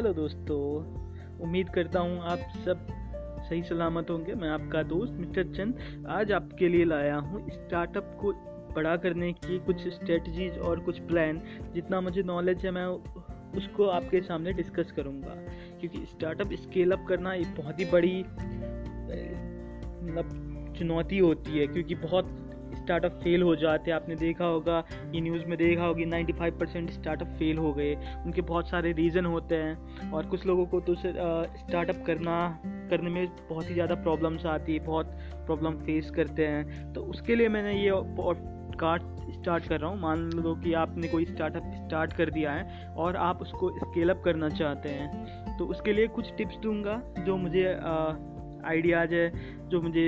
Hello दोस्तों, उम्मीद करता हूँ आप सब सही सलामत होंगे। मैं आपका दोस्त मिस्टर चंद। आज आपके लिए लाया हूँ स्टार्टअप को बड़ा करने की कुछ स्ट्रेटजीज और कुछ प्लान जितना मुझे नॉलेज है, मैं उसको आपके सामने डिस्कस करूँगा। क्योंकि स्टार्टअप स्केल अप करना एक बहुत ही बड़ी मतलब चुनौती होती है, क्योंकि बहुत स्टार्टअप फेल हो जाते हैं। आपने देखा होगा ये न्यूज़ में देखा होगी 95 परसेंट स्टार्टअप फेल हो गए। उनके बहुत सारे रीज़न होते हैं और कुछ लोगों को तो स्टार्टअप करना, करने में बहुत ही ज़्यादा प्रॉब्लम्स आती है, बहुत प्रॉब्लम फेस करते हैं। तो उसके लिए मैंने ये कार्ड स्टार्ट कर रहा हूँ। मान लो कि आपने कोई स्टार्टअप स्टार्ट कर दिया है और आप उसको स्केल अप करना चाहते हैं। तो उसके लिए कुछ टिप्स दूँगा जो मुझे आइडियाज़ है, जो मुझे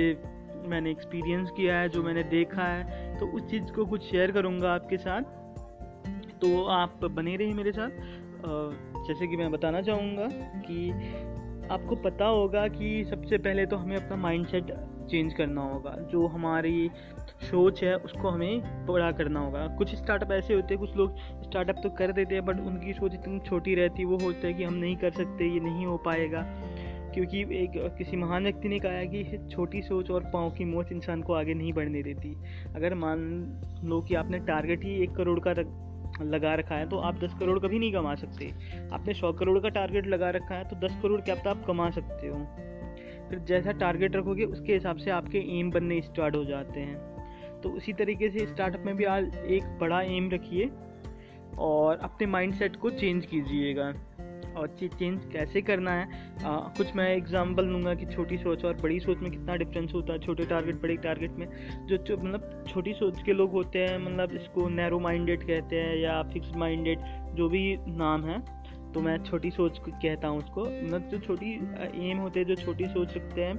मैंने एक्सपीरियंस किया है, जो मैंने देखा है तो उस चीज़ को कुछ शेयर करूँगा आपके साथ। तो आप बने रहिए मेरे साथ। जैसे कि मैं बताना चाहूँगा कि आपको पता होगा कि सबसे पहले तो हमें अपना माइंडसेट चेंज करना होगा। जो हमारी सोच है, उसको हमें बड़ा करना होगा। कुछ स्टार्टअप ऐसे होते हैं, कुछ लोग स्टार्टअप तो कर देते हैं बट उनकी सोच इतनी छोटी रहती है, वो होता है कि हम नहीं कर सकते, ये नहीं हो पाएगा। क्योंकि एक किसी महान व्यक्ति ने कहा है कि छोटी सोच और पाँव की मोच इंसान को आगे नहीं बढ़ने देती। अगर मान लो कि आपने टारगेट ही एक करोड़ का रख, लगा रखा है तो आप दस करोड़ कभी नहीं कमा सकते। आपने सौ करोड़ का टारगेट लगा रखा है तो दस करोड़ क्या तो आप कमा सकते हो। फिर जैसा टारगेट रखोगे उसके हिसाब से आपके एम बनने स्टार्ट हो जाते हैं। तो उसी तरीके से स्टार्टअप में भी आज एक बड़ा एम रखिए और अपने माइंडसेट को चेंज कीजिएगा। और चीज़ कैसे करना है? आ, कुछ मैं एग्जांपल लूँगा कि छोटी सोच और बड़ी सोच में कितना डिफरेंस होता है। छोटे टारगेट बड़े टारगेट में जो मतलब छोटी सोच के लोग होते हैं मतलब इसको नैरो माइंडेड कहते हैं या फिक्स माइंडेड जो भी नाम है। तो मैं छोटी सोच कहता हूँ उसको। मतलब जो छोटी एम होते हैं जो छोटी सोच रखते हैं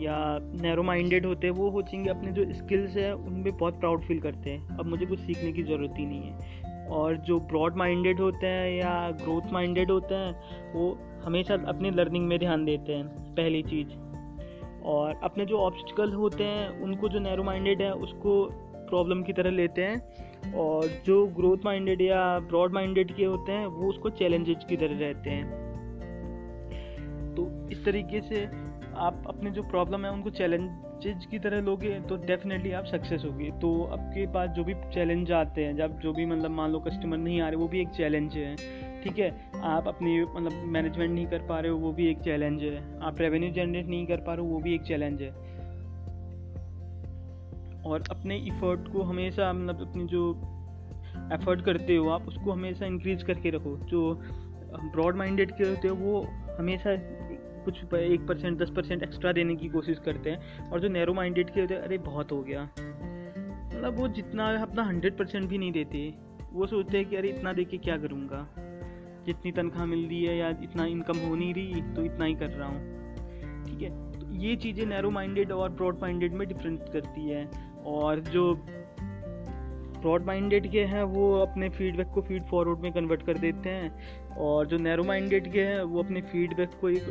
या नैरो माइंडेड होते हैं वो सोचेंगे अपने जो स्किल्स है पर बहुत प्राउड फील करते हैं। अब मुझे कुछ सीखने की ज़रूरत ही नहीं है। और जो ब्रॉड माइंडेड होते हैं या ग्रोथ माइंडेड होते हैं, वो हमेशा अपनी लर्निंग में ध्यान देते हैं, पहली चीज़। और अपने जो ऑब्स्टिकल होते हैं, उनको जो नैरो माइंडेड है, उसको प्रॉब्लम की तरह लेते हैं। और जो ग्रोथ माइंडेड या ब्रॉड माइंडेड के होते हैं, वो उसको चैलेंजेज की तरह रहते हैं। तो इस तरीके से आप अपने जो प्रॉब्लम है, उनको चैलेंजेज की तरह लोगे तो डेफिनेटली आप सक्सेस होगी। तो आपके पास जो भी चैलेंज आते हैं, जब जो भी मतलब मान लो कस्टमर नहीं आ रहे, वो भी एक चैलेंज है, ठीक है? आप अपनी मतलब मैनेजमेंट नहीं कर पा रहे हो, वो भी एक चैलेंज है। आप रेवेन्यू जनरेट नहीं कर पा रहे हो, वो भी एक चैलेंज है। और अपने इफ़र्ट को हमेशा मतलब अपनी जो एफर्ट करते हो आप, उसको हमेशा इंक्रीज करके रखो। जो ब्रॉड माइंडेड के होते हो, वो हमेशा कुछ एक परसेंट दस परसेंट एक्स्ट्रा देने की कोशिश करते हैं। और जो नैरो माइंडेड के होते हैं अरे, बहुत हो गया। मतलब वो जितना अपना हंड्रेड परसेंट भी नहीं देते, वो सोचते हैं कि अरे, इतना दे के क्या करूँगा? जितनी तनख्वाह मिल रही है या इतना इनकम हो नहीं रही तो इतना ही कर रहा हूँ। ठीक है? तो ये चीज़ें नैरो माइंडेड और ब्रॉड माइंडेड में डिफरेंस करती है। और जो ब्रॉड माइंडेड के हैं, वो अपने फीडबैक को फ़ीड फॉरवर्ड में कन्वर्ट कर देते हैं। और जो नैरो माइंडेड के हैं, वो अपने फीडबैक को एक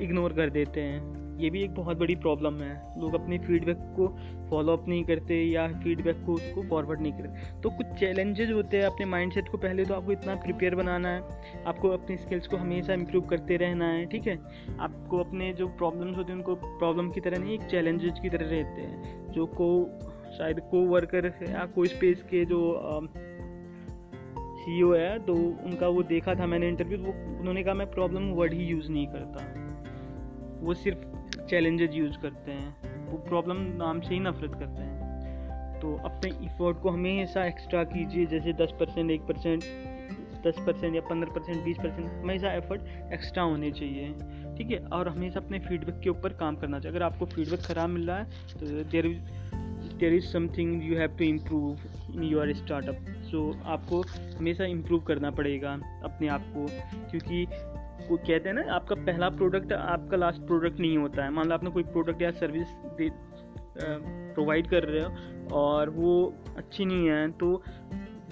इग्नोर कर देते हैं। ये भी एक बहुत बड़ी प्रॉब्लम है। लोग अपनी फीडबैक को फॉलो अप नहीं करते या फीडबैक को उसको फॉरवर्ड नहीं करते। तो कुछ चैलेंजेस होते हैं अपने माइंडसेट को पहले तो आपको इतना प्रिपेयर बनाना है। आपको अपनी स्किल्स को हमेशा इम्प्रूव करते रहना है, ठीक है? आपको अपने जो प्रॉब्लम्स होते हैं, उनको प्रॉब्लम की तरह नहीं, एक चैलेंजेस की तरह रहते हैं। जो को, शायद को वर्कर या को स्पेस के जो सी है तो उनका वो देखा था मैंने इंटरव्यू वो, उन्होंने कहा, मैं प्रॉब्लम वर्ड ही यूज़ नहीं करता। वो सिर्फ़ चैलेंजेज यूज़ करते हैं। वो प्रॉब्लम नाम से ही नफरत करते हैं। तो अपने इफ़ोर्ट को हमेशा एक्स्ट्रा कीजिए, जैसे दस परसेंट एक परसेंट दस परसेंट या पंद्रह परसेंट बीस परसेंट हमेशा एफर्ट एक्स्ट्रा होने चाहिए, ठीक है? और हमेशा अपने फीडबैक के ऊपर काम करना चाहिए। अगर आपको फीडबैक ख़राब मिल रहा है तो there there is something you have to improve in your startup so आपको हमेशा इम्प्रूव करना पड़ेगा अपने आप को, क्योंकि वो कहते हैं ना, आपका पहला प्रोडक्ट आपका लास्ट प्रोडक्ट नहीं होता है। मान लो आपने कोई प्रोडक्ट या सर्विस दे प्रोवाइड कर रहे हो और वो अच्छी नहीं है तो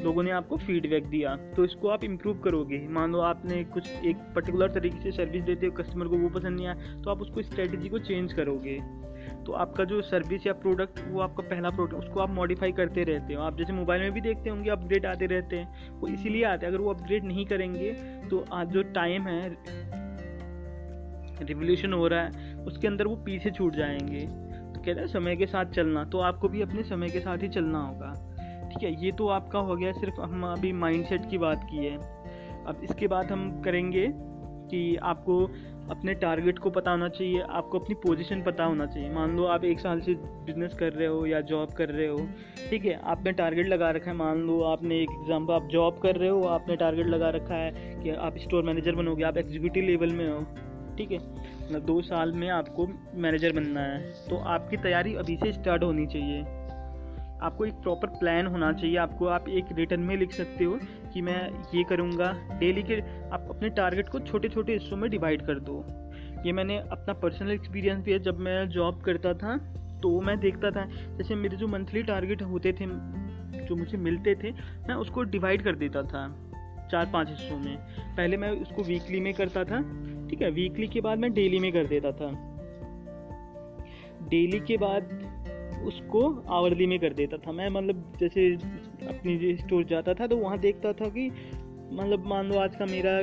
लोगों ने आपको फीडबैक दिया। तो इसको आप इम्प्रूव करोगे। मान लो आपने कुछ एक पर्टिकुलर तरीके से सर्विस देते हो कस्टमर को वो पसंद नहीं आया तो आप उसको स्ट्रेटजी को चेंज करोगे। तो आपका जो सर्विस या प्रोडक्ट वो आपका पहला प्रोडक्ट उसको आप मॉडिफाई करते रहते हो। आप जैसे मोबाइल में भी देखते होंगे अपग्रेड आते रहते हैं। वो इसीलिए आते हैं, अगर वो अपग्रेड नहीं करेंगे तो आज जो टाइम है रिवोल्यूशन हो रहा है, उसके अंदर वो पीछे छूट जाएँगे। तो कहते हैं समय के साथ चलना तो आपको भी अपने समय के साथ ही चलना होगा। ठीक है, ये तो आपका हो गया, सिर्फ़ हम अभी माइंडसेट की बात की है। अब इसके बाद हम करेंगे कि आपको अपने टारगेट को पता होना चाहिए, आपको अपनी पोजीशन पता होना चाहिए। मान लो आप एक साल से बिज़नेस कर रहे हो या जॉब कर रहे हो, ठीक है, आपने टारगेट लगा रखा है। मान लो आपने एक एग्ज़ाम्पल आप जॉब कर रहे हो, आपने टारगेट लगा रखा है कि आप स्टोर मैनेजर बनोगे, आप एग्जीक्यूटिव लेवल में हो, ठीक है। मतलब दो साल में आपको मैनेजर बनना है। तो आपकी तैयारी अभी से स्टार्ट होनी चाहिए। आपको एक प्रॉपर प्लान होना चाहिए, आपको आप एक रिटर्न में लिख सकते हो कि मैं ये करूँगा। डेली के आप अपने टारगेट को छोटे छोटे हिस्सों में डिवाइड कर दो। ये मैंने अपना पर्सनल एक्सपीरियंस भी है जब मैं जॉब करता था तो मैं देखता था। जैसे मेरे जो मंथली टारगेट होते थे, जो मुझे मिलते थे, मैं उसको डिवाइड कर देता था चार पाँच हिस्सों में। पहले मैं उसको वीकली में करता था, ठीक है? वीकली के बाद मैं डेली में कर देता था। डेली के बाद उसको आवरली में कर देता था। मैं मतलब जैसे अपनी स्टोर जाता था तो वहाँ देखता था कि मतलब मान लो आज का मेरा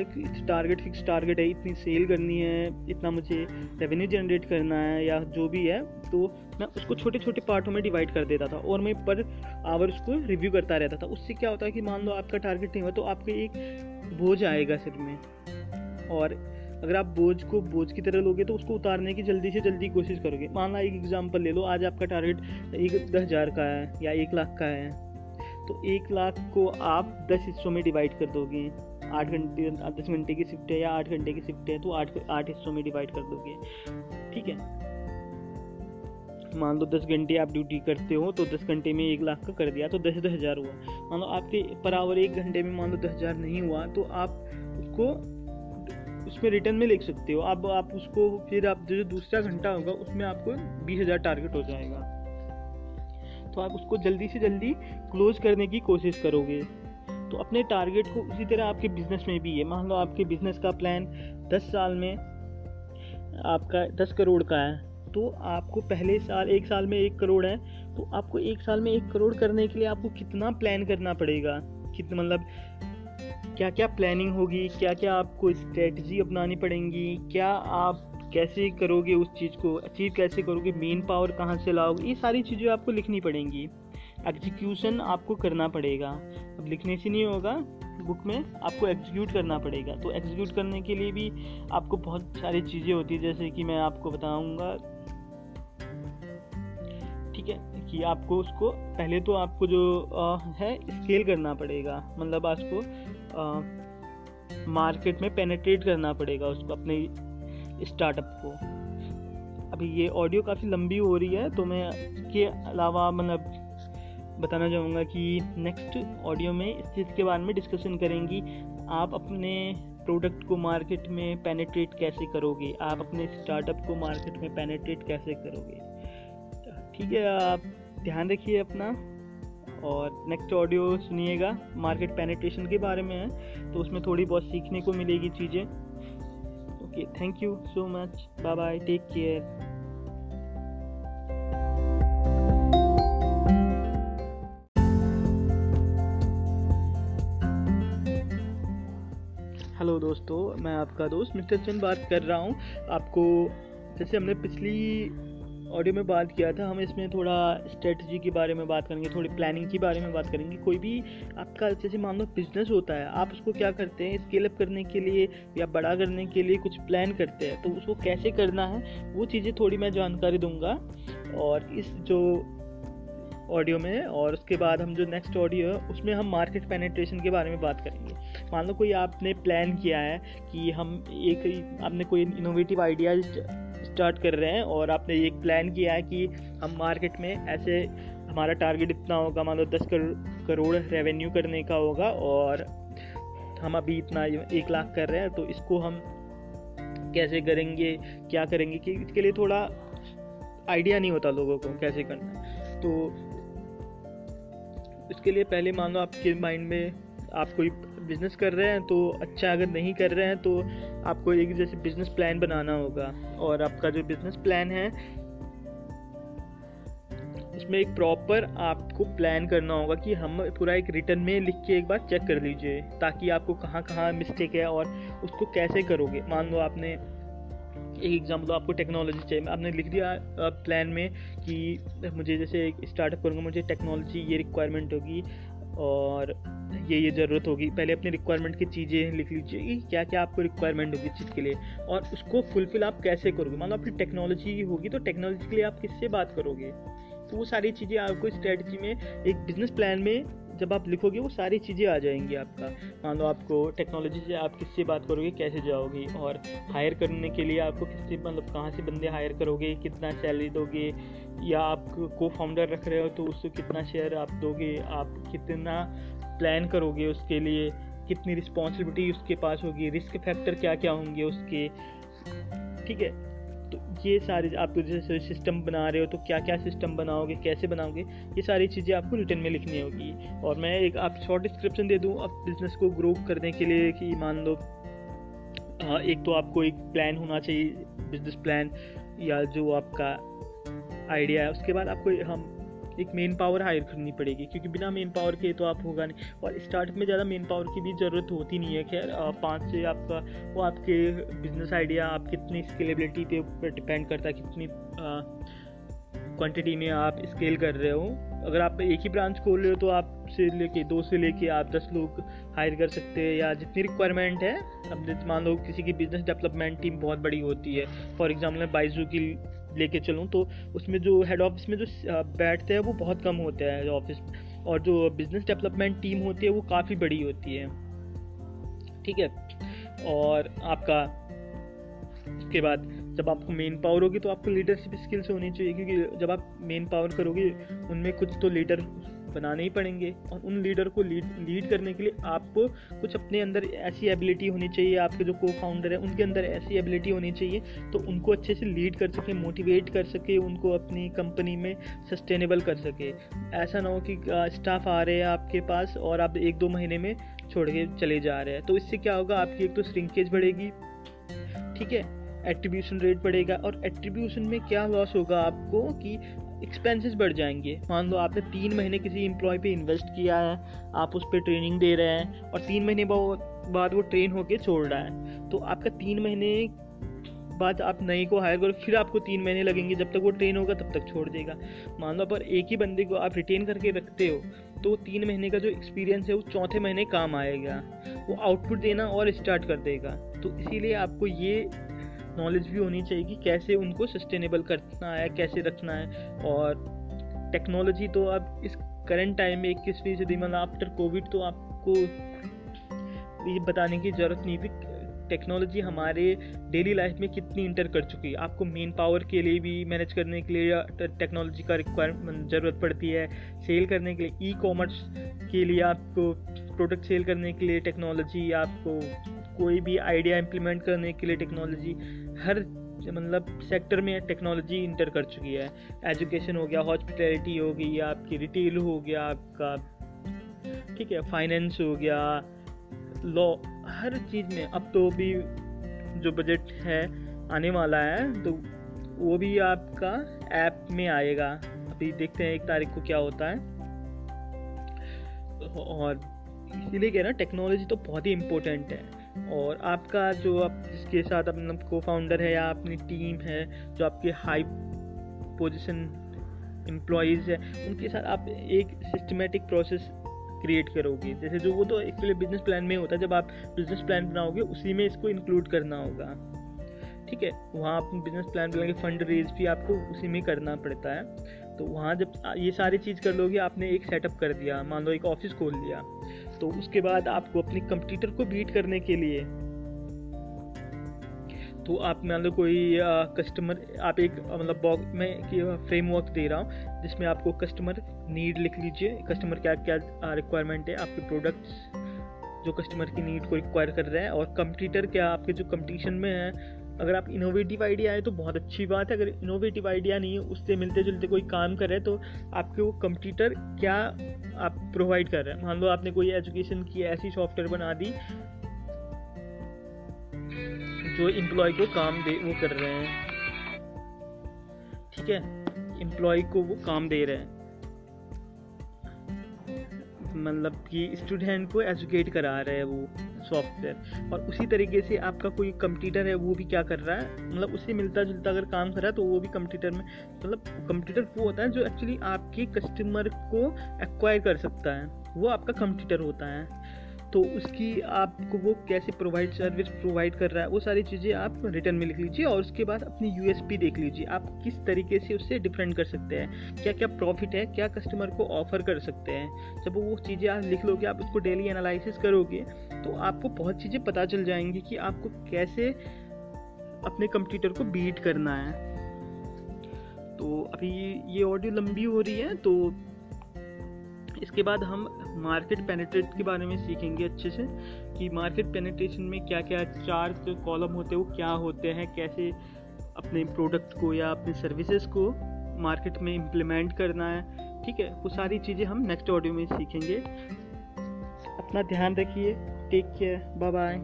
टारगेट फिक्स टारगेट है, इतनी सेल करनी है, इतना मुझे रेवेन्यू जनरेट करना है या जो भी है तो मैं उसको छोटे छोटे पार्टों में डिवाइड कर देता था और मैं पर आवर उसको रिव्यू करता रहता था। उससे क्या होता है कि मान लो आपका टारगेट नहीं हुआ तो आपके एक बोझ आएगा सिर में। और अगर आप बोझ को, बोझ की तरह लोगे तो उसको उतारने की जल्दी से जल्दी कोशिश करोगे। मान एक एग्ज़ाम्पल ले लो, आज आपका टारगेट एक दस हज़ार का है या एक लाख का है। तो एक लाख को आप दस हिस्सों में डिवाइड कर दोगे। आठ घंटे, दस घंटे की शिफ्ट है या आठ घंटे की शिफ्ट है तो आठ आठ हिस्सों में डिवाइड कर दोगे। ठीक है? मान लो दस घंटे आप ड्यूटी करते हो तो दस घंटे में एक लाख का कर दिया तो दस दस हज़ार हुआ। मान लो आपके पर आवर एक घंटे में मान लो दस हज़ार नहीं हुआ तो आप उसको उसमें रिटर्न में लिख सकते हो। अब आप उसको फिर आप जो दूसरा घंटा होगा, उसमें आपको बीस हज़ार टारगेट हो जाएगा। तो आप उसको जल्दी से जल्दी क्लोज करने की कोशिश करोगे। तो अपने टारगेट को उसी तरह आपके बिज़नेस में भी है। मान लो आपके बिज़नेस का प्लान दस साल में आपका दस करोड़ का है तो आपको पहले साल, एक साल में एक करोड़ है तो आपको एक साल में एक करोड़ करने के लिए आपको कितना प्लान करना पड़ेगा? कितना मतलब क्या क्या प्लानिंग होगी? क्या क्या आपको स्ट्रेटजी अपनानी पड़ेंगी? क्या आप कैसे करोगे उस चीज़ को? अचीव कैसे करोगे? मेन पावर कहाँ से लाओगे? ये सारी चीज़ें आपको लिखनी पड़ेंगी। एग्जीक्यूशन आपको करना पड़ेगा। अब लिखने से नहीं होगा बुक में आपको एग्जीक्यूट करना पड़ेगा। तो एग्जीक्यूट करने के लिए भी आपको बहुत सारी चीज़ें होती है, जैसे कि मैं आपको बताऊँगा। ठीक है? कि आपको उसको पहले तो आपको जो आ, है स्केल करना पड़ेगा। मतलब आपको मार्केट में पेनेट्रेट करना पड़ेगा उसको अपने स्टार्टअप को। अभी ये ऑडियो काफ़ी लंबी हो रही है तो मैं इसके अलावा मतलब बताना चाहूँगा कि नेक्स्ट ऑडियो में इस चीज़ के बारे में डिस्कशन करेंगी। आप अपने प्रोडक्ट को मार्केट में पेनेट्रेट कैसे करोगे? आप अपने स्टार्टअप को मार्केट में पेनेट्रेट कैसे करोगे? ठीक है, आप ध्यान रखिए अपना। और नेक्स्ट ऑडियो सुनिएगा। मार्केट पेनिट्रेशन के बारे में है तो उसमें थोड़ी बहुत सीखने को मिलेगी चीज़ें। Okay thank you so much bye bye take care hello दोस्तों, मैं आपका दोस्त मिस्टर चंद बात कर रहा हूँ। आपको, जैसे हमने पिछली ऑडियो में बात किया था, हम इसमें थोड़ा स्ट्रेटजी के बारे में बात करेंगे, थोड़ी प्लानिंग के बारे में बात करेंगे। कोई भी आपका, जैसे मान लो बिज़नेस होता है, आप उसको क्या करते हैं स्केल अप करने के लिए या बड़ा करने के लिए कुछ प्लान करते हैं तो उसको कैसे करना है, वो चीज़ें थोड़ी मैं जानकारी दूँगा। और इस जो ऑडियो में और उसके बाद हम जो नेक्स्ट ऑडियो है, उसमें हम मार्केट पेनेट्रेशन के बारे में बात करेंगे। मान लो कोई आपने प्लान किया है कि हम एक, आपने कोई इनोवेटिव आइडिया स्टार्ट कर रहे हैं और आपने एक प्लान किया है कि हम मार्केट में ऐसे हमारा टारगेट इतना होगा, मान लो दस करोड़ रेवेन्यू करने का होगा और हम अभी इतना एक लाख कर रहे हैं तो इसको हम कैसे करेंगे, क्या करेंगे कि इसके लिए थोड़ा आइडिया नहीं होता लोगों को कैसे करना तो इसके लिए पहले मान लो आपके माइंड में आप कोई बिज़नेस कर रहे हैं तो अच्छा अगर नहीं कर रहे हैं तो आपको एक जैसे बिज़नेस प्लान बनाना होगा। और आपका जो बिज़नेस प्लान है, इसमें एक प्रॉपर आपको प्लान करना होगा कि हम पूरा एक रिटर्न में लिख के एक बार चेक कर लीजिए, ताकि आपको कहाँ कहाँ मिस्टेक है और उसको कैसे करोगे। मान लो आपने, एक एग्ज़ाम्पल आपको टेक्नोलॉजी चाहिए। आपने लिख दिया प्लान में कि मुझे जैसे एक स्टार्टअप करूँगा, मुझे टेक्नोलॉजी ये रिक्वायरमेंट होगी। और ये ये ज़रूरत होगी। पहले अपने रिक्वायरमेंट की चीज़ें लिख लीजिए कि क्या क्या आपको रिक्वायरमेंट होगी चीज़ के लिए और उसको फुलफिल आप कैसे करोगे? मान लो आपकी टेक्नोलॉजी होगी तो टेक्नोलॉजी के लिए आप किससे बात करोगे? तो वो सारी चीज़ें आपको स्ट्रेटजी में, एक बिज़नेस प्लान में जब आप लिखोगे, वो सारी चीज़ें आ जाएँगी आपका। मान लो आपको टेक्नोलॉजी से आप किससे बात करोगे, कैसे जाओगे? और हायर करने के लिए आपको किससे मतलब कहाँ से बंदे हायर करोगे, कितना सैलरी दोगे? या आप को फाउंडर रख रहे हो तो उसको कितना शेयर आप दोगे? आप कितना प्लान करोगे उसके लिए? कितनी रिस्पॉन्सिबिलिटी उसके पास होगी? रिस्क फैक्टर क्या क्या होंगे उसके? ठीक है? ये सारी आप जैसे सिस्टम बना रहे हो तो क्या क्या सिस्टम बनाओगे, कैसे बनाओगे, ये सारी चीज़ें आपको रिटर्न में लिखनी होगी। और मैं एक आप शॉर्ट डिस्क्रिप्शन दे दूँ, आप बिज़नेस को ग्रो करने के लिए कि मान लो हाँ एक तो आपको एक प्लान होना चाहिए बिज़नेस प्लान या जो आपका आइडिया है, उसके बाद आपको हम एक मेन पावर हायर करनी पड़ेगी, क्योंकि बिना मेन पावर के तो आप होगा नहीं। और स्टार्ट में ज़्यादा मेन पावर की भी ज़रूरत होती नहीं है, खैर पाँच से आपका, वो आपके बिज़नेस आइडिया आप कितनी स्केलेबिलिटी पे ऊपर डिपेंड करता है, कितनी क्वांटिटी में आप स्केल कर रहे हो। अगर आप एक ही ब्रांच खोल रहे हो तो आप से लेके, दो से लेके आप दस लोग हायर कर सकते हैं, या जितनी रिक्वायरमेंट है, अब मान लो किसी की बिज़नेस डेवलपमेंट टीम बहुत बड़ी होती है। फॉर एग्ज़ाम्पल बाइजू की लेके चलूँ तो उसमें जो हेड ऑफ़िस में जो बैठते हैं, वो बहुत कम होते हैं ऑफ़िस और जो बिज़नेस डेवलपमेंट टीम होती है, वो काफ़ी बड़ी होती है। ठीक है? और आपका, उसके बाद जब आपको मेन पावर होगी तो आपको लीडरशिप स्किल्स होनी चाहिए, क्योंकि जब आप मेन पावर करोगे, उनमें कुछ तो लीडर बनाने ही पड़ेंगे और उन लीडर को लीड लीड करने के लिए आपको कुछ अपने अंदर ऐसी एबिलिटी होनी चाहिए, आपके जो को फाउंडर है, उनके अंदर ऐसी एबिलिटी होनी चाहिए तो उनको अच्छे से लीड कर सके मोटिवेट कर सके, उनको अपनी कंपनी में सस्टेनेबल कर सके। ऐसा ना हो कि स्टाफ आ रहे हैं आपके पास और आप एक दो महीने में छोड़ के चले जा रहे हैं। तो इससे क्या होगा, आपकी एक तो श्रिंकेज बढ़ेगी, ठीक है? एट्रीब्यूशन रेट बढ़ेगा और एट्रीब्यूशन में क्या लॉस होगा आपको कि एक्सपेंसेस बढ़ जाएँगे। मान लो आपने तीन महीने किसी एम्प्लॉय पे इन्वेस्ट किया है, आप उस पर ट्रेनिंग दे रहे हैं और तीन महीने बाद वो ट्रेन होके छोड़ रहा है तो आपका तीन महीने बाद आप नई को हायर करो फिर आपको तीन महीने लगेंगे, जब तक वो ट्रेन होगा तब तक छोड़ देगा। मान लो पर एक ही बंदे को आप रिटेन करके रखते हो तो तीन महीने का जो एक्सपीरियंस है, वो चौथे महीने काम आएगा, वो आउटपुट देना और स्टार्ट कर देगा। तो इसीलिए आपको ये नॉलेज भी होनी चाहिए कि कैसे उनको सस्टेनेबल करना है, कैसे रखना है। और टेक्नोलॉजी तो अब इस करंट टाइम में इक्कीसवीं सदी मतलब आफ्टर कोविड तो आपको ये बताने की ज़रूरत नहीं थी टेक्नोलॉजी हमारे डेली लाइफ में कितनी इंटर कर चुकी है। आपको मेन पावर के लिए भी मैनेज करने के लिए टेक्नोलॉजी का रिक्वायरमेंट ज़रूरत पड़ती है सेल करने के लिए। ई कॉमर्स के लिए आपको प्रोडक्ट सेल करने के लिए टेक्नोलॉजी आपको कोई भी आइडिया इम्प्लीमेंट करने के लिए टेक्नोलॉजी हर मतलब सेक्टर में टेक्नोलॉजी इंटर कर चुकी है। एजुकेशन हो गया हॉस्पिटैलिटी हो गई, आपकी रिटेल हो गया, आपका ठीक है फाइनेंस हो गया लॉ हर चीज़ में। अब तो भी जो बजट है, आने वाला है तो वो भी आपका ऐप में आएगा। अभी देखते हैं एक तारीख को क्या होता है। और इसीलिए कह रहा टेक्नोलॉजी तो बहुत ही इम्पोर्टेंट है। और आपका जो आप, जिसके साथ अपना को फाउंडर है या अपनी टीम है, जो आपके हाई पोजीशन एम्प्लॉयज़ है, उनके साथ आप एक सिस्टमेटिक प्रोसेस क्रिएट करोगे। जैसे जो वो तो एक्चुअली बिज़नेस प्लान में होता है, जब आप बिज़नेस प्लान बनाओगे, उसी में इसको इंक्लूड करना होगा। ठीक है? वहाँ आप बिज़नेस प्लान बनाएँगे फंड रेज भी आपको उसी में करना पड़ता है। तो वहाँ जब ये सारी चीज़ कर लोगे, आपने एक सेटअप कर दिया, मान लो एक ऑफ़िस खोल लिया। तो उसके बाद आपको अपने कंप्यूटर को बीट करने के लिए। तो आप मान लो कोई कस्टमर आप एक मतलब बॉक्स में फ्रेमवर्क दे रहा हूँ, जिसमें आपको कस्टमर नीड लिख लीजिए। कस्टमर क्या क्या रिक्वायरमेंट है, आपके प्रोडक्ट्स जो कस्टमर की नीड को रिक्वायर कर रहे हैं। और कंप्यूटर क्या, आपके जो कंपटीशन में है अगर आप इनोवेटिव आइडिया है तो बहुत अच्छी बात है। अगर इनोवेटिव आइडिया नहीं है, उससे मिलते जुलते कोई काम कर रहे तो आपके वो कंप्यूटर क्या आप प्रोवाइड कर रहे हैं? मान लो आपने कोई एजुकेशन की ऐसी सॉफ्टवेयर बना दी, जो एम्प्लॉय को काम दे, वो कर रहे हैं। ठीक है? एम्प्लॉय को वो काम दे रहे हैं। मतलब कि स्टूडेंट को एजुकेट करा रहे हैं वो। सॉफ्टवेयर और उसी तरीके से आपका कोई कंप्यूटर है, वो भी क्या कर रहा है? मतलब उससे मिलता जुलता अगर काम कर रहा है तो वो भी कंप्यूटर में मतलब कंप्यूटर वो होता है जो एक्चुअली आपके कस्टमर को एक्वायर कर सकता है। वो आपका कंप्यूटर होता है। तो उसकी आपको वो कैसे प्रोवाइड सर्विस प्रोवाइड कर रहा है, वो सारी चीज़ें आप रिटर्न में लिख लीजिए और उसके बाद अपनी यूएसपी देख लीजिए। आप किस तरीके से उससे डिफरेंट कर सकते हैं क्या क्या प्रॉफिट है, क्या कस्टमर को ऑफ़र कर सकते हैं। जब वो चीज़ें आप लिख लोगे, आप उसको डेली एनालिसिस करोगे तो आपको बहुत चीज़ें पता चल जाएँगी कि आपको कैसे अपने कंप्यूटर को बीट करना है। तो अभी ये ऑडियो लंबी हो रही है तो इसके बाद हम मार्केट पेनिट्रेट के बारे में सीखेंगे अच्छे से कि मार्केट पेनिट्रेशन में क्या क्या चार जो कॉलम होते हैं, वो क्या होते हैं, कैसे अपने प्रोडक्ट को या अपने सर्विसेज़ को मार्केट में इम्प्लीमेंट करना है, ठीक है? वो सारी चीज़ें हम नेक्स्ट ऑडियो में सीखेंगे। अपना ध्यान रखिए take care bye bye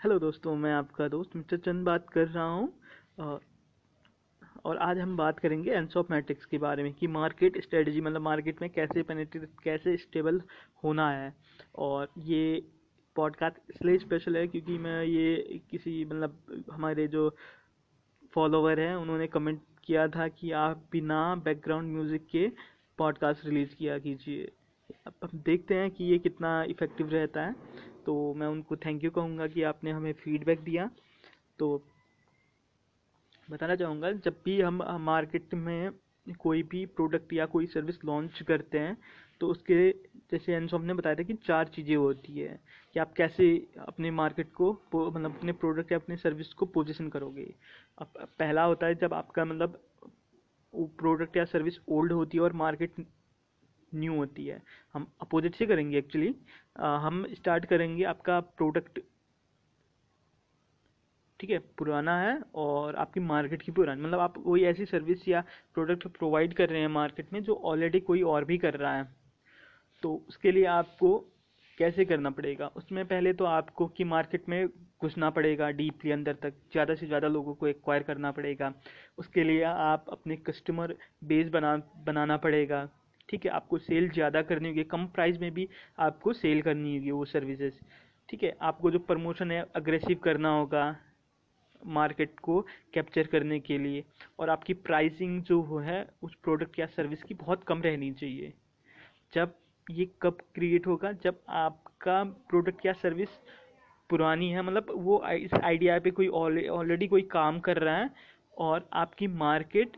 hello दोस्तों, मैं आपका दोस्त मिस्टर चंद बात कर रहा हूँ। और आज हम बात करेंगे एनसॉप मैट्रिक्स के बारे में कि मार्केट स्ट्रेटजी मतलब मार्केट में कैसे पेनिट्रेट कैसे स्टेबल होना है। और ये पॉडकास्ट इसलिए स्पेशल है क्योंकि मैं ये किसी मतलब हमारे जो फॉलोवर हैं, उन्होंने कमेंट किया था कि आप बिना बैकग्राउंड म्यूज़िक के पॉडकास्ट रिलीज़ किया कीजिए। अब हम देखते हैं कि ये कितना इफ़ेक्टिव रहता है। तो मैं उनको थैंक यू कहूँगा कि आपने हमें फीडबैक दिया। तो बताना चाहूँगा, जब भी हम मार्केट में कोई भी प्रोडक्ट या कोई सर्विस लॉन्च करते हैं तो उसके, जैसे एनसॉम ने बताया था कि चार चीज़ें होती है कि आप कैसे अपने मार्केट को मतलब अपने प्रोडक्ट या अपने सर्विस को पोजीशन करोगे। अब पहला होता है जब आपका मतलब प्रोडक्ट या सर्विस ओल्ड होती है और मार्केट न्यू होती है। हम अपोजिट से करेंगे एक्चुअली हम स्टार्ट करेंगे आपका प्रोडक्ट ठीक है, पुराना है और आपकी मार्केट की पुरानी मतलब आप कोई ऐसी सर्विस या प्रोडक्ट प्रोवाइड कर रहे हैं मार्केट में जो ऑलरेडी कोई और भी कर रहा है। तो उसके लिए आपको कैसे करना पड़ेगा? उसमें पहले तो आपको कि मार्केट में घुसना पड़ेगा डीपली अंदर तक, ज़्यादा से ज़्यादा लोगों को एक्वायर करना पड़ेगा। उसके लिए आप अपने कस्टमर बेस बना, बनाना पड़ेगा। ठीक है, आपको सेल ज़्यादा करनी होगी, कम प्राइस में भी आपको सेल करनी होगी वो सर्विसेज़ ठीक है, आपको जो प्रमोशन है अग्रेसिव करना होगा। मार्केट को कैप्चर करने के लिए और आपकी प्राइसिंग जो है उस प्रोडक्ट या सर्विस की बहुत कम रहनी चाहिए। जब ये कब क्रिएट होगा, जब आपका प्रोडक्ट या सर्विस पुरानी है मतलब वो इस आइडिया पे कोई ऑलरेडी कोई काम कर रहा है और आपकी मार्केट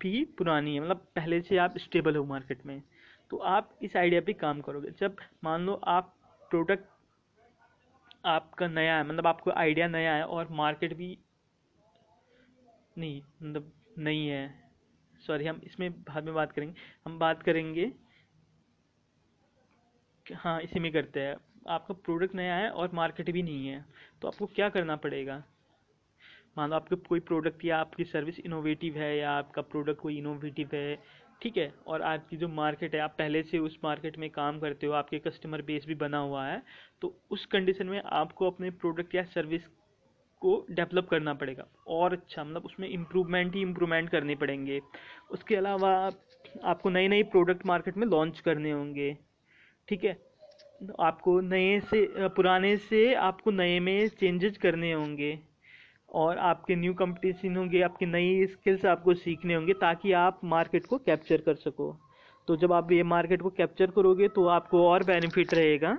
भी पुरानी है मतलब पहले से आप स्टेबल हो मार्केट में तो आप इस आइडिया पे काम करोगे। जब मान लो आप प्रोडक्ट आपका नया है मतलब आपको आइडिया नया है और मार्केट भी नहीं मतलब नहीं है। सॉरी हम इसमें बाद में बात करेंगे। हम बात करेंगे हाँ इसी में करते हैं। आपका प्रोडक्ट नया है और मार्केट भी नहीं है तो आपको क्या करना पड़ेगा? मान लो आपका कोई प्रोडक्ट या आपकी सर्विस इनोवेटिव है या आपका प्रोडक्ट कोई इनोवेटिव है ठीक है? और आपकी जो मार्केट है, आप पहले से उस मार्केट में काम करते हो, आपके कस्टमर बेस भी बना हुआ है तो उस कंडीशन में आपको अपने प्रोडक्ट या सर्विस को डेवलप करना पड़ेगा। और अच्छा मतलब उसमें इम्प्रूवमेंट ही इम्प्रूवमेंट करने पड़ेंगे। उसके अलावा आपको नए नए प्रोडक्ट मार्केट में लॉन्च करने होंगे, ठीक है? आपको नए से, पुराने से आपको नए में चेंजेस करने होंगे। और आपके न्यू कंपटीशन होंगे आपकी नई स्किल्स आपको सीखने होंगे ताकि आप मार्केट को कैप्चर कर सको। तो जब आप ये मार्केट को कैप्चर करोगे तो आपको और बेनिफिट रहेगा।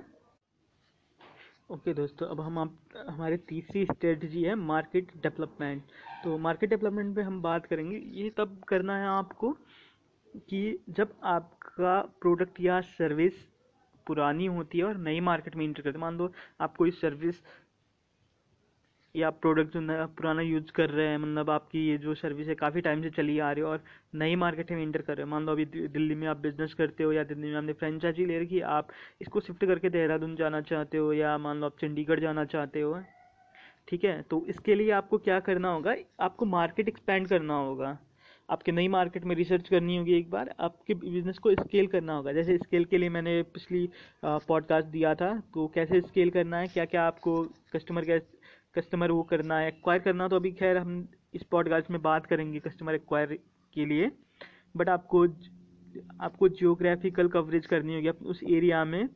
ओके okay, दोस्तों अब हम आप हमारी तीसरी स्ट्रेटजी है मार्केट डेवलपमेंट तो मार्केट डेवलपमेंट पे हम बात करेंगे। ये तब करना है आपको कि जब आपका प्रोडक्ट या सर्विस पुरानी होती है और नई मार्केट में इंटर करते मान लो आप कोई सर्विस या प्रोडक्ट जो नया, पुराना यूज़ कर रहे हैं मतलब आपकी ये जो सर्विस है, काफ़ी टाइम से चली आ रही है और नई मार्केट में इंटर कर रहे हैं। मान लो अभी दिल्ली में आप बिज़नेस करते हो या दिल्ली में आपने फ्रेंचाइजी ले रखी आप इसको शिफ्ट करके देहरादून जाना चाहते हो या मान लो आप चंडीगढ़ जाना चाहते हो, ठीक है? तो इसके लिए आपको क्या करना होगा? आपको मार्केट एक्सपेंड करना होगा। आपके नई मार्केट में रिसर्च करनी होगी एक बार। आपके बिज़नेस को स्केल करना होगा। जैसे स्केल के लिए मैंने पिछली पॉडकास्ट दिया था तो कैसे स्केल करना है? क्या क्या आपको कस्टमर के कस्टमर वो करना है एक्वायर करना तो अभी खैर हम इस पॉडकास्ट में बात करेंगे कस्टमर एक्वायर के लिए। बट आपको आपको जियोग्राफिकल कवरेज करनी होगी उस एरिया में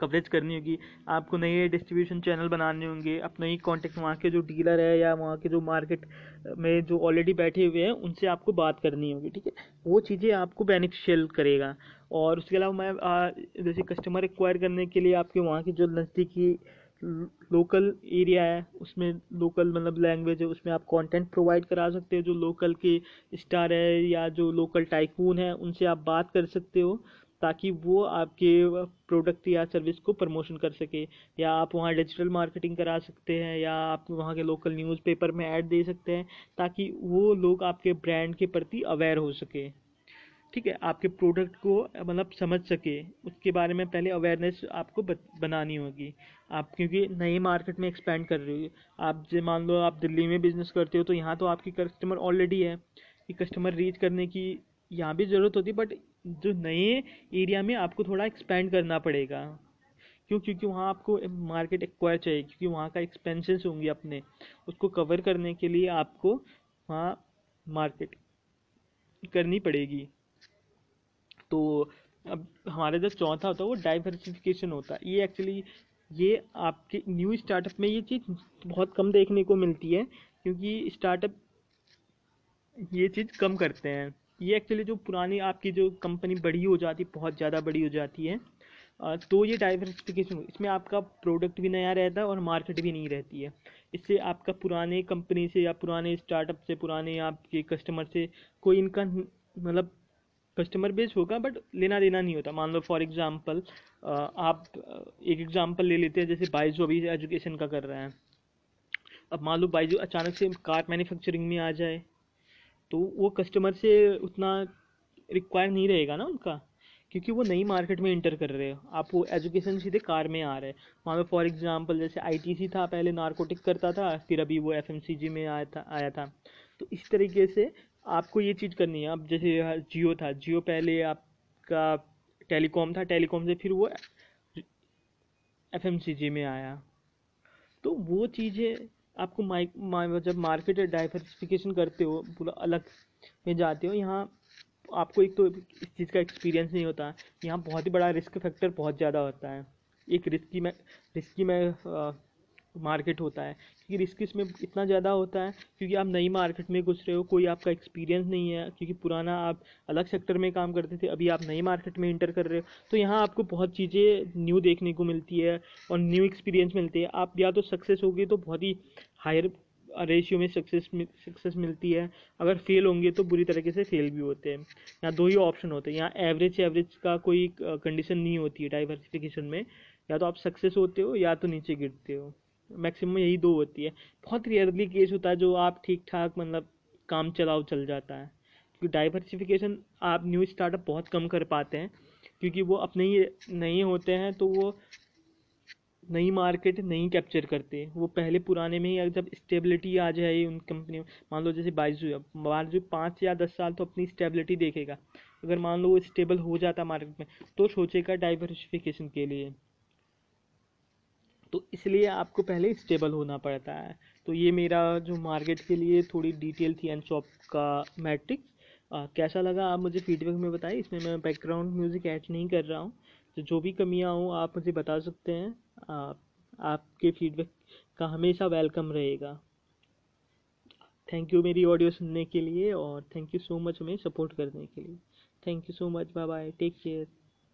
कवरेज करनी होगी। आपको नए डिस्ट्रीब्यूशन चैनल बनाने होंगे अपने ही कॉन्टेक्ट वहाँ के जो डीलर है या वहाँ के जो मार्केट में जो ऑलरेडी बैठे हुए हैं, उनसे आपको बात करनी होगी, ठीक है? वो चीज़ें आपको बेनिफिशियल करेगा। और उसके अलावा मैं जैसे कस्टमर एक्वायर करने के लिए आपके वहाँ की जो नज़दीकी लोकल एरिया है, उसमें लोकल मतलब लैंग्वेज है, उसमें आप कंटेंट प्रोवाइड करा सकते हो, जो लोकल के स्टार है या जो लोकल टाइकून है, उनसे आप बात कर सकते हो, ताकि वो आपके प्रोडक्ट या सर्विस को प्रमोशन कर सके। या आप वहाँ डिजिटल मार्केटिंग करा सकते हैं, या आप वहाँ के लोकल न्यूज़पेपर में ऐड दे सकते हैं, ताकि वो लोग आपके ब्रांड के प्रति अवेयर हो सके। ठीक है, आपके प्रोडक्ट को मतलब समझ सके। उसके बारे में पहले अवेयरनेस आपको बनानी होगी। आप, क्योंकि नए मार्केट में एक्सपेंड कर रहे हो। आप जो मान लो आप दिल्ली में बिज़नेस करते हो तो यहाँ तो आपकी कस्टमर ऑलरेडी है। कि कस्टमर रीच करने की यहाँ भी ज़रूरत होती है बट जो नए एरिया में आपको थोड़ा एक्सपेंड करना पड़ेगा। क्यों? क्योंकि वहाँ आपको मार्केट एक्वायर चाहिए, क्योंकि वहाँ का एक्सपेंसेस होंगे अपने। उसको कवर करने के लिए आपको वहाँ मार्केट करनी पड़ेगी। तो अब हमारा जो चौथा होता है, वो डाइवर्सिफिकेशन होता है। ये एक्चुअली ये आपके न्यू स्टार्टअप में ये चीज़ बहुत कम देखने को मिलती है, क्योंकि स्टार्टअप ये चीज़ कम करते हैं। ये एक्चुअली जो पुरानी आपकी जो कंपनी बड़ी हो जाती है बहुत ज़्यादा बड़ी हो जाती है तो ये डाइवर्सिफिकेशन इसमें आपका प्रोडक्ट भी नया रहता है और मार्केट भी नहीं रहती है। इससे आपका पुराने कंपनी से या पुराने स्टार्टअप से, पुराने आपके कस्टमर से कोई इनका मतलब कस्टमर बेस होगा बट लेना देना नहीं होता। मान लो फॉर एग्ज़ाम्पल आप एक एग्ज़ाम्पल ले लेते हैं, जैसे बाइजो अभी एजुकेशन का कर रहे हैं। अब मान लो बाइजो अचानक से कार मैन्युफैक्चरिंग में आ जाए तो वो कस्टमर से उतना रिक्वायर नहीं रहेगा ना उनका, क्योंकि वो नई मार्केट में इंटर कर रहे हो। आप वो एजुकेशन सीधे कार में आ रहे हैं। वहाँ पे फॉर एग्जांपल जैसे आईटीसी था, पहले नारकोटिक करता था, फिर अभी वो एफएमसीजी में आया था आया था। तो इस तरीके से आपको ये चीज़ करनी है। आप जैसे जियो था जियो पहले आपका टेलीकॉम था टेलीकॉम से फिर वो एफएमसीजी में आया। तो वो चीज़ें आपको माइक मा, जब मार्केट डाइवर्सिफिकेशन करते हो पूरा अलग में जाते हो यहाँ आपको एक तो इस चीज़ का एक्सपीरियंस नहीं होता। यहाँ बहुत ही बड़ा रिस्क फैक्टर बहुत ज़्यादा होता है। एक रिस्की में रिस्की में मार्केट होता है, क्योंकि रिस्क इसमें इतना ज़्यादा होता है, क्योंकि आप नई मार्केट में घुस रहे हो, कोई आपका एक्सपीरियंस नहीं है, क्योंकि पुराना आप अलग सेक्टर में काम करते थे, अभी आप नई मार्केट में इंटर कर रहे हो। तो यहाँ आपको बहुत चीज़ें न्यू देखने को मिलती है और न्यू एक्सपीरियंस मिलती है। आप या तो सक्सेस होगी तो बहुत ही हायर रेशियो में सक्सेस सक्सेस मिलती है। अगर फेल होंगे तो बुरी तरीके से फेल भी होते हैं। यहाँ दो ही ऑप्शन होते हैं। यहाँ एवरेज एवरेज का कोई कंडीशन नहीं होती है डाइवर्सिफिकेशन में। या तो आप सक्सेस होते हो या तो नीचे गिरते हो। मैक्सिमम यही दो होती है। बहुत रेयरली केस होता है जो आप ठीक ठाक मतलब काम चलाओ चल जाता है। क्योंकि डाइवर्सिफिकेशन आप न्यू स्टार्टअप बहुत कम कर पाते हैं, क्योंकि वो अपने ही नहीं होते हैं तो वो नई मार्केट नहीं कैप्चर करते। वो पहले पुराने में ही जब स्टेबिलिटी आ जाए उन कंपनी में, मान लो जैसे बाइजू बाइजू पाँच या दस साल तो अपनी स्टेबिलिटी देखेगा। अगर मान लो वो स्टेबल हो जाता मार्केट में तो सोचेगा डाइवर्सिफिकेशन के लिए। तो इसलिए आपको पहले स्टेबल होना पड़ता है। तो ये मेरा जो मार्केट के लिए थोड़ी डिटेल थी एंड शॉप का मैट्रिक्स कैसा लगा आप मुझे फीडबैक में बताएँ। इसमें मैं बैकग्राउंड म्यूज़िक ऐड नहीं कर रहा हूँ। तो जो भी कमियाँ हों आप मुझे बता सकते हैं। आ, आपके फीडबैक का हमेशा वेलकम रहेगा। थैंक यू मेरी ऑडियो सुनने के लिए और थैंक यू सो मच हमें सपोर्ट करने के लिए। Thank you so much bye bye take care